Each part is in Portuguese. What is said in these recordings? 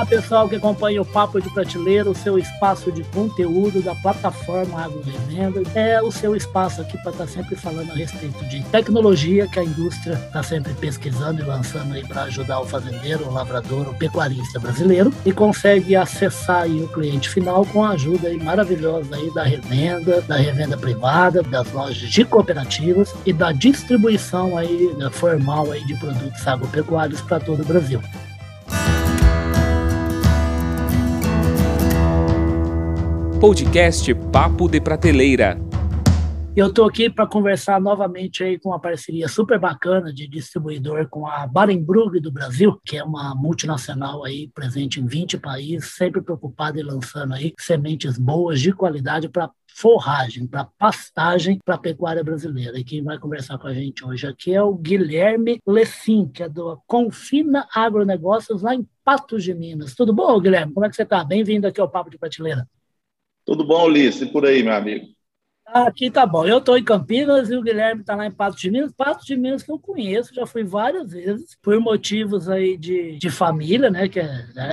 Olá, pessoal que acompanha o Papo de Prateleira, o seu espaço de conteúdo da plataforma Agro. É o seu espaço aqui para estar tá sempre falando a respeito de tecnologia que a indústria está sempre pesquisando e lançando aí para ajudar o fazendeiro, o lavrador, o pecuarista brasileiro e consegue acessar aí o cliente final com a ajuda aí maravilhosa aí da revenda, da revenda privada, das lojas de cooperativas e da distribuição aí né, formal aí de produtos agropecuários para todo o Brasil. Podcast Papo de Prateleira. Eu estou aqui para conversar novamente aí com uma parceria super bacana de distribuidor com a Barenbrug do Brasil, que é uma multinacional aí presente em 20 países, sempre preocupada em lançando aí sementes boas de qualidade para forragem, para pastagem para pecuária brasileira. E quem vai conversar com a gente hoje aqui é o Guilherme Lecim, que é do Confina Agronegócios lá em Patos de Minas. Tudo bom, Guilherme? Como é que você está? Bem-vindo aqui ao Papo de Prateleira. Tudo bom, Ulisses? E por aí, meu amigo? Aqui tá bom. Eu estou em Campinas e o Guilherme está lá em Patos de Minas. Patos de Minas que eu conheço, já fui várias vezes, por motivos aí de, de família, né? Que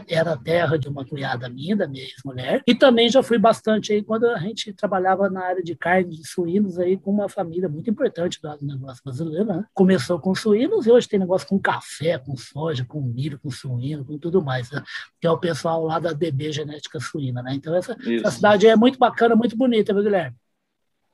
era terra de uma cunhada minha, da minha ex-mulher. E também já fui bastante aí quando a gente trabalhava na área de carne de suínos aí com uma família muito importante do negócio brasileiro, né? Começou com suínos e hoje tem negócio com café, com soja, com milho, com suíno, com tudo mais, né? Que é o pessoal lá da DB Genética Suína, né? Então essa, essa cidade é muito bacana, muito bonita, viu, Guilherme?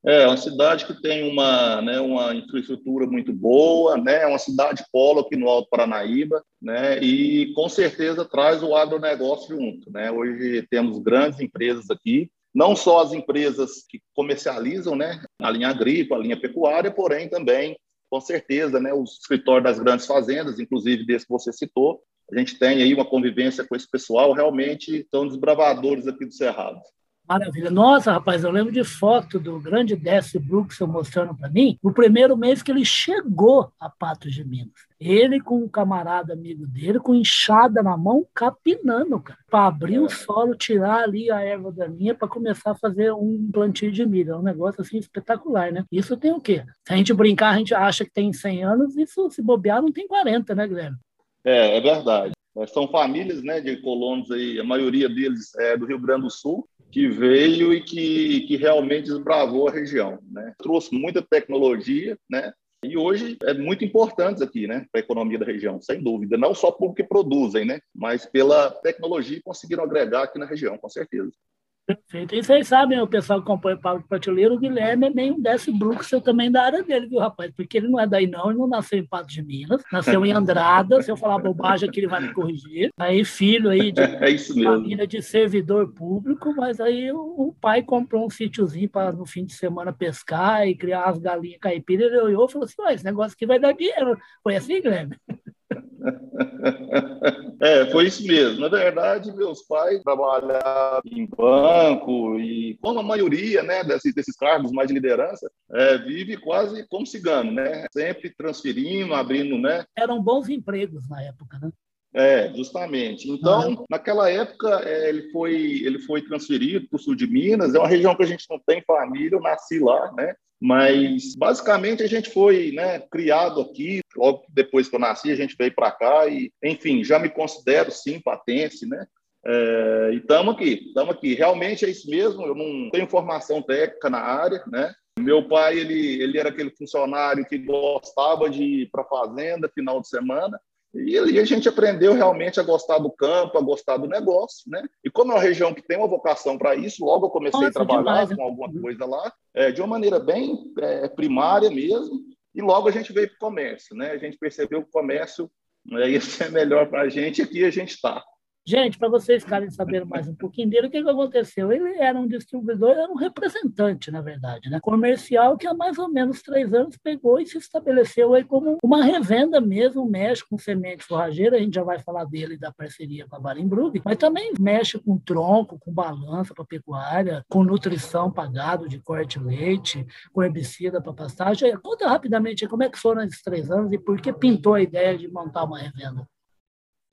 É, uma cidade que tem uma, né, uma infraestrutura muito boa, né, é uma cidade polo aqui no Alto Paranaíba, né, e com certeza traz o agronegócio junto. Né? Hoje temos grandes empresas aqui, não só as empresas que comercializam né, a linha agrícola, a linha pecuária, porém também, com certeza, né, o escritório das grandes fazendas, inclusive desse que você citou, a gente tem aí uma convivência com esse pessoal, realmente são desbravadores aqui do Cerrado. Maravilha. Nossa, rapaz, eu lembro de foto do grande Décio Bruxel mostrando para mim o primeiro mês que ele chegou a Patos de Minas. Ele com um camarada amigo dele, com enxada na mão, capinando, cara, para abrir o solo, tirar ali a erva daninha para começar a fazer um plantio de milho. É um negócio assim espetacular, né? Isso tem o quê? Se a gente brincar, a gente acha que tem 100 anos, isso se bobear não tem 40, né, Guilherme? É, é verdade. É, são famílias né, de colonos aí, a maioria deles é do Rio Grande do Sul, que veio e que, que realmente desbravou a região. Né? Trouxe muita tecnologia, né? E hoje é muito importante aqui, né, para a economia da região, sem dúvida. Não só porque produzem, né, mas pela tecnologia que conseguiram agregar aqui na região, com certeza. Perfeito. E vocês sabem, o pessoal que acompanha o Pablo de Prateleiro, o Guilherme é meio um Desse Bruxel também da área dele, viu, rapaz? Porque ele não é daí, não, ele não nasceu em Patos de Minas, nasceu em Andrada. Se eu falar bobagem aqui, ele vai me corrigir. Aí, filho aí de é família de servidor público, mas aí o, pai comprou um sítiozinho para no fim de semana pescar e criar as galinhas caipiras. Ele olhou e falou assim: esse negócio aqui vai dar dinheiro. Foi assim, Guilherme? É, foi isso mesmo. Na verdade, meus pais trabalhavam em banco e, como a maioria né, desses, desses cargos mais de liderança, é, vive quase como cigano, né? Sempre transferindo, abrindo, né? Eram bons empregos na época, né? É, justamente. Então, uhum. naquela época, é, ele, foi, ele foi transferido para o sul de Minas, é uma região que a gente não tem família, eu nasci lá, né? Mas, basicamente, a gente foi né, criado aqui. Logo depois que eu nasci, a gente veio para cá e, enfim, já me considero, sim, patense, né? É, e estamos aqui, estamos aqui. Realmente é isso mesmo, eu não tenho formação técnica na área, né? Meu pai, ele, ele era aquele funcionário que gostava de ir para a fazenda final de semana, e ali a gente aprendeu realmente a gostar do campo, a gostar do negócio, né? E como é uma região que tem uma vocação para isso, logo eu comecei Nossa, a trabalhar demais, com alguma coisa lá, é, de uma maneira bem é, primária mesmo, e logo a gente veio para o comércio, né? A gente percebeu que o comércio né, ia ser melhor para a gente, e aqui a gente está. Gente, para vocês ficarem sabendo mais um pouquinho dele, o que, que aconteceu? Ele era um distribuidor, era um representante, na verdade, né? comercial, que há mais ou menos três anos pegou e se estabeleceu aí como uma revenda mesmo, mexe com semente forrageira, a gente já vai falar dele da parceria com a Barenbrug, mas também mexe com tronco, com balança para pecuária, com nutrição pagado de corte leite, com herbicida para pastagem. Conta rapidamente como é que foram esses três anos e por que pintou a ideia de montar uma revenda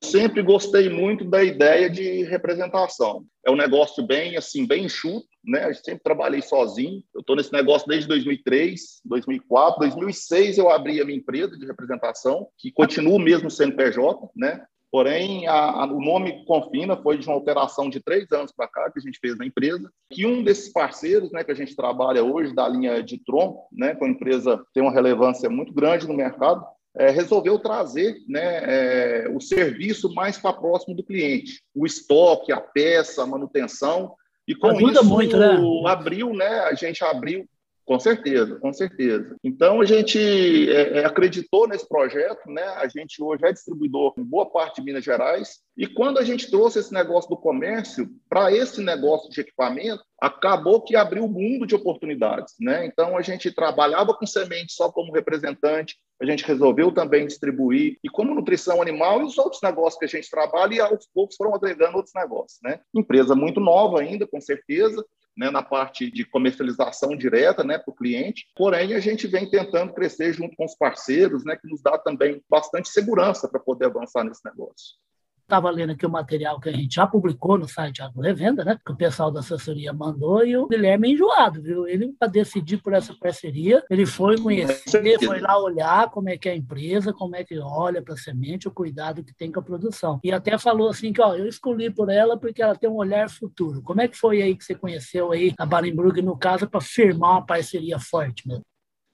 sempre gostei muito da ideia de representação. É um negócio bem assim, bem enxuto, né? Eu sempre trabalhei sozinho. Eu estou nesse negócio desde 2003, 2004, 2006 eu abri a minha empresa de representação, que continua mesmo sendo PJ, né? Porém, a, a, o nome Confina foi de uma operação de três anos para cá que a gente fez na empresa, que um desses parceiros né, que a gente trabalha hoje, da linha de Tron, né, com a empresa tem uma relevância muito grande no mercado, é, resolveu trazer né, é, o serviço mais para próximo do cliente, o estoque, a peça, a manutenção, e com Ajuda isso muito, né? abriu, né, a gente abriu com certeza, com certeza. Então a gente é, é, acreditou nesse projeto, né? A gente hoje é distribuidor em boa parte de Minas Gerais. E quando a gente trouxe esse negócio do comércio para esse negócio de equipamento, acabou que abriu um mundo de oportunidades, né? Então a gente trabalhava com semente só como representante, a gente resolveu também distribuir e como nutrição animal e os outros negócios que a gente trabalha e aos poucos foram agregando outros negócios, né? Empresa muito nova ainda, com certeza, né, na parte de comercialização direta né, para o cliente. Porém, a gente vem tentando crescer junto com os parceiros, né, que nos dá também bastante segurança para poder avançar nesse negócio estava lendo aqui o material que a gente já publicou no site Agro Revenda, né? Que o pessoal da assessoria mandou e o Guilherme é enjoado, viu? Ele, para decidir por essa parceria, ele foi conhecer, foi lá olhar como é que é a empresa, como é que olha para a semente, o cuidado que tem com a produção. E até falou assim que, ó, eu escolhi por ela porque ela tem um olhar futuro. Como é que foi aí que você conheceu aí a Barenbrug, no caso, para firmar uma parceria forte mesmo?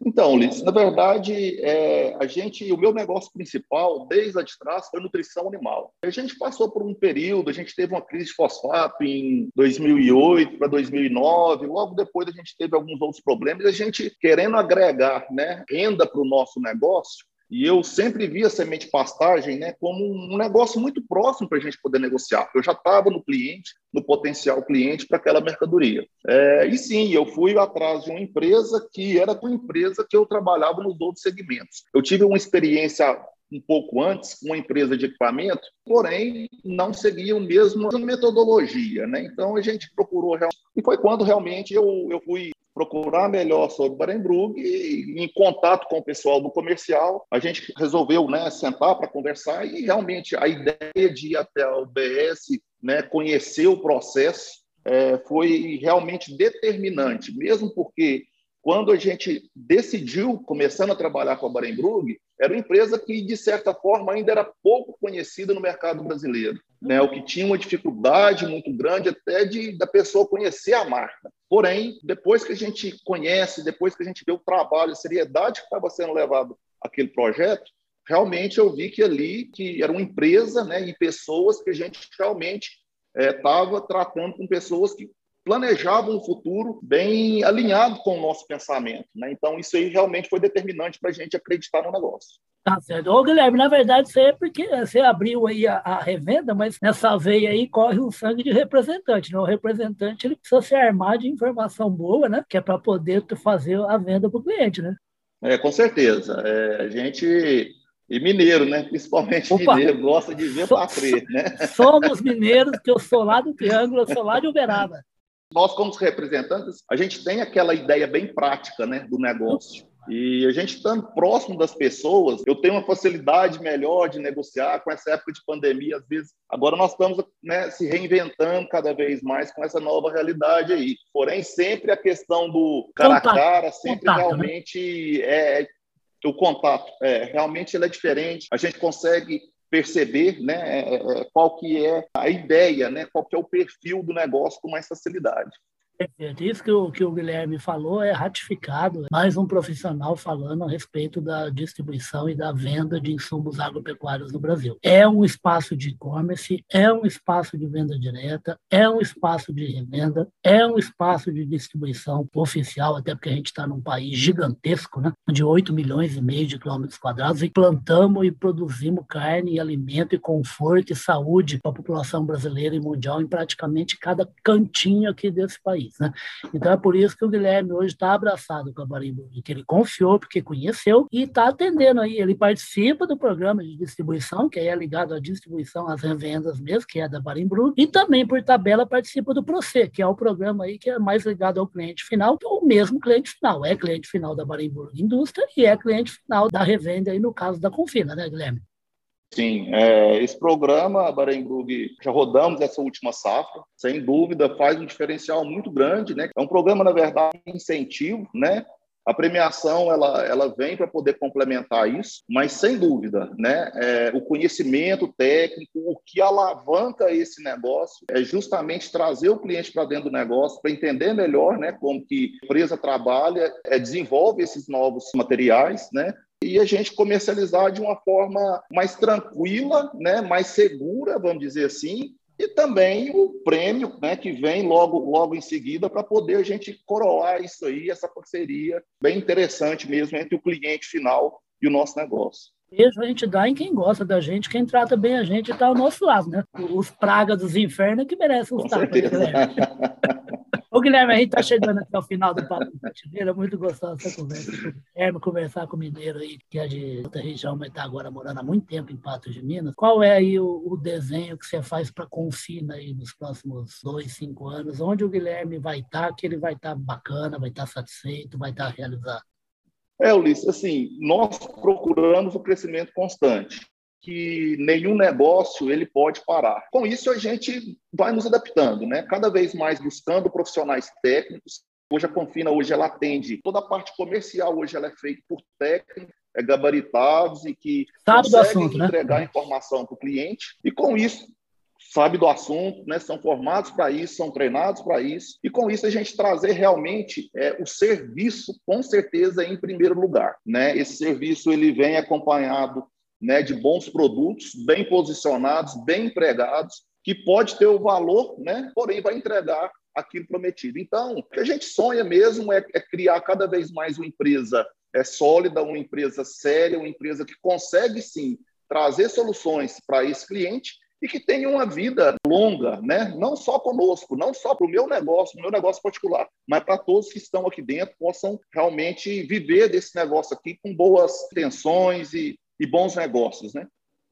Então, Ulisses, na verdade, é, a gente, o meu negócio principal, desde a de trás, foi nutrição animal. A gente passou por um período, a gente teve uma crise de fosfato em 2008 para 2009, logo depois a gente teve alguns outros problemas, a gente querendo agregar né, renda para o nosso negócio, e eu sempre vi a semente pastagem né, como um negócio muito próximo para a gente poder negociar. Eu já estava no cliente, no potencial cliente para aquela mercadoria. É, e sim, eu fui atrás de uma empresa que era com empresa que eu trabalhava nos outros segmentos. Eu tive uma experiência um pouco antes com uma empresa de equipamento, porém não seguia a mesma metodologia, né? Então a gente procurou e foi quando realmente eu, eu fui procurar melhor sobre Barenbrug e em contato com o pessoal do comercial, a gente resolveu né, sentar para conversar e realmente a ideia de ir até a UBS, né, conhecer o processo, é, foi realmente determinante, mesmo porque quando a gente decidiu, começando a trabalhar com a Barenbrug, era uma empresa que, de certa forma, ainda era pouco conhecida no mercado brasileiro, né? o que tinha uma dificuldade muito grande até de da pessoa conhecer a marca. Porém, depois que a gente conhece, depois que a gente vê o trabalho, a seriedade que estava sendo levado aquele projeto, realmente eu vi que ali que era uma empresa né, e pessoas que a gente realmente estava é, tratando com pessoas que planejavam um futuro bem alinhado com o nosso pensamento. Né? Então, isso aí realmente foi determinante para a gente acreditar no negócio. Tá certo. Ô, Guilherme, na verdade, você é porque você abriu aí a, a, revenda, mas nessa veia aí corre o sangue de representante. Né? O representante ele precisa se armar de informação boa, né? Que é para poder fazer a venda para o cliente, né? É, com certeza. É, a gente e mineiro, né? Principalmente Opa, mineiro, gosta de ver para crer, né? Somos mineiros, que eu sou lá do Triângulo, eu sou lá de Uberaba. Nós, como representantes, a gente tem aquela ideia bem prática né, do negócio. E a gente estando próximo das pessoas, eu tenho uma facilidade melhor de negociar com essa época de pandemia, às vezes. Agora nós estamos né, se reinventando cada vez mais com essa nova realidade aí. Porém, sempre a questão do cara a cara, sempre contato, né? realmente né? é o contato. É, realmente ele é diferente. A gente consegue perceber né, é, é, qual que é a ideia, né, qual que é o perfil do negócio com mais facilidade. Perfeito. Isso que o, que o Guilherme falou é ratificado. Mais um profissional falando a respeito da distribuição e da venda de insumos agropecuários no Brasil. É um espaço de e-commerce, é um espaço de venda direta, é um espaço de revenda, é um espaço de distribuição oficial, até porque a gente está num país gigantesco, né? de 8 milhões e meio de quilômetros quadrados, e plantamos e produzimos carne e alimento e conforto e saúde para a população brasileira e mundial em praticamente cada cantinho aqui desse país Né? Então é por isso que o Guilherme hoje está abraçado com a Barimbu, que ele confiou, porque conheceu e está atendendo aí. Ele participa do programa de distribuição, que é ligado à distribuição, às revendas mesmo, que é da Barimbu, e também, por tabela, participa do Proce, que é o programa aí que é mais ligado ao cliente final, que é o mesmo cliente final. É cliente final da Barimburg Indústria e é cliente final da revenda, aí no caso da Confina, né, Guilherme? Sim, é, esse programa, Barenbrug, já rodamos essa última safra, sem dúvida, faz um diferencial muito grande, né? É um programa, na verdade, incentivo, né? A premiação ela, ela vem para poder complementar isso, mas sem dúvida, né, é, o conhecimento técnico, o que alavanca esse negócio é justamente trazer o cliente para dentro do negócio para entender melhor, né, como que a empresa trabalha, é, desenvolve esses novos materiais, né, e a gente comercializar de uma forma mais tranquila, né, mais segura, vamos dizer assim, e também o prêmio né, que vem logo, logo em seguida para poder a gente coroar isso aí, essa parceria bem interessante mesmo entre o cliente final e o nosso negócio. Beijo a gente dá em quem gosta da gente, quem trata bem a gente está ao nosso lado, né? Os pragas dos infernos que merecem os tapas. Ô, Guilherme, a gente está chegando aqui ao final do Papo de Prateleira. Muito gostosa essa conversa o Guilherme, conversar com o mineiro aí, que é de outra região, mas está agora morando há muito tempo em Patos de Minas. Qual é aí o, o desenho que você faz para Confina aí nos próximos dois, cinco anos? Onde o Guilherme vai estar, tá, que ele vai estar tá bacana, vai estar tá satisfeito, vai estar tá realizado? É, Ulisses, assim, nós procuramos o crescimento constante que nenhum negócio ele pode parar. Com isso a gente vai nos adaptando, né? Cada vez mais buscando profissionais técnicos. Hoje a Confina hoje ela atende toda a parte comercial hoje ela é feita por técnicos é, gabaritados e que sabe conseguem assunto, né? entregar né? informação para o cliente e com isso sabe do assunto, né? São formados para isso, são treinados para isso e com isso a gente trazer realmente é, o serviço com certeza em primeiro lugar, né? Esse serviço ele vem acompanhado né, de bons produtos, bem posicionados, bem empregados, que pode ter o valor, né, porém vai entregar aquilo prometido. Então, o que a gente sonha mesmo é, é criar cada vez mais uma empresa é, sólida, uma empresa séria, uma empresa que consegue sim trazer soluções para esse cliente e que tenha uma vida longa, né? não só conosco, não só para o meu negócio, meu negócio particular, mas para todos que estão aqui dentro possam realmente viver desse negócio aqui com boas intenções e, e bons negócios, né?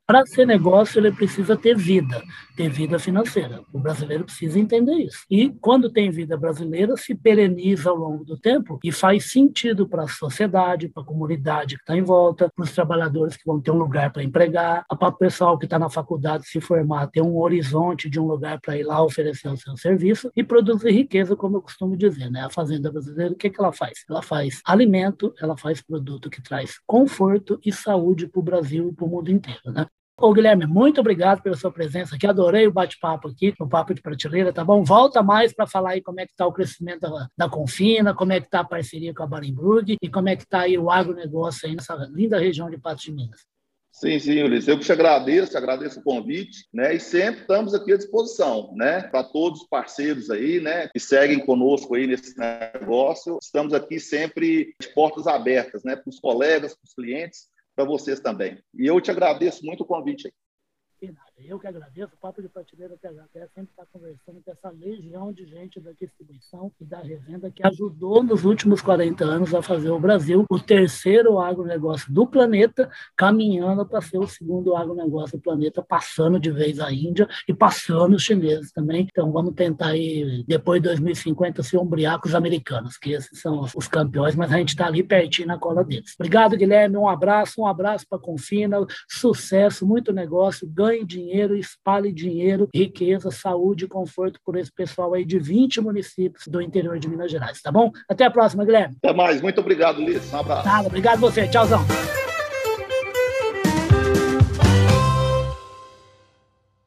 Para ser negócio, ele precisa ter vida, ter vida financeira. O brasileiro precisa entender isso. E quando tem vida brasileira, se pereniza ao longo do tempo e faz sentido para a sociedade, para a comunidade que está em volta, para os trabalhadores que vão ter um lugar para empregar, para o pessoal que está na faculdade se formar, ter um horizonte de um lugar para ir lá oferecer o seu serviço e produzir riqueza, como eu costumo dizer. Né? A fazenda brasileira, o que, que ela faz? Ela faz alimento, ela faz produto que traz conforto e saúde para o Brasil e para o mundo inteiro. Né? Ô, Guilherme, muito obrigado pela sua presença aqui. Adorei o bate-papo aqui, o Papo de Prateleira, tá bom? Volta mais para falar aí como é que está o crescimento da, da, Confina, como é que está a parceria com a Barenburg e como é que está aí o agronegócio aí nessa linda região de Patos de Minas. Sim, sim, Ulisses. Eu te agradeço, agradeço o convite, né? E sempre estamos aqui à disposição, né? Para todos os parceiros aí, né? Que seguem conosco aí nesse negócio. Estamos aqui sempre de portas abertas, né? Para os colegas, para os clientes, para vocês também. E eu te agradeço muito o convite. Eu que agradeço. O Papo de Prateleira que agradece sempre estar conversando com essa legião de gente da distribuição e da revenda que ajudou nos últimos 40 anos a fazer o Brasil o terceiro agronegócio do planeta, caminhando para ser o segundo agronegócio do planeta, passando de vez a Índia e passando os chineses também. Então vamos tentar aí, depois de 2050, se ombrear com os americanos, que esses são os campeões, mas a gente está ali pertinho na cola deles. Obrigado, Guilherme. Um abraço, um abraço para a Confina. Sucesso, muito negócio, ganhe dinheiro dinheiro, espalhe dinheiro, riqueza, saúde e conforto por esse pessoal aí de 20 municípios do interior de Minas Gerais, tá bom? Até a próxima, Guilherme. Até mais. Muito obrigado, Liz. Um abraço. Nada, obrigado você. Tchauzão.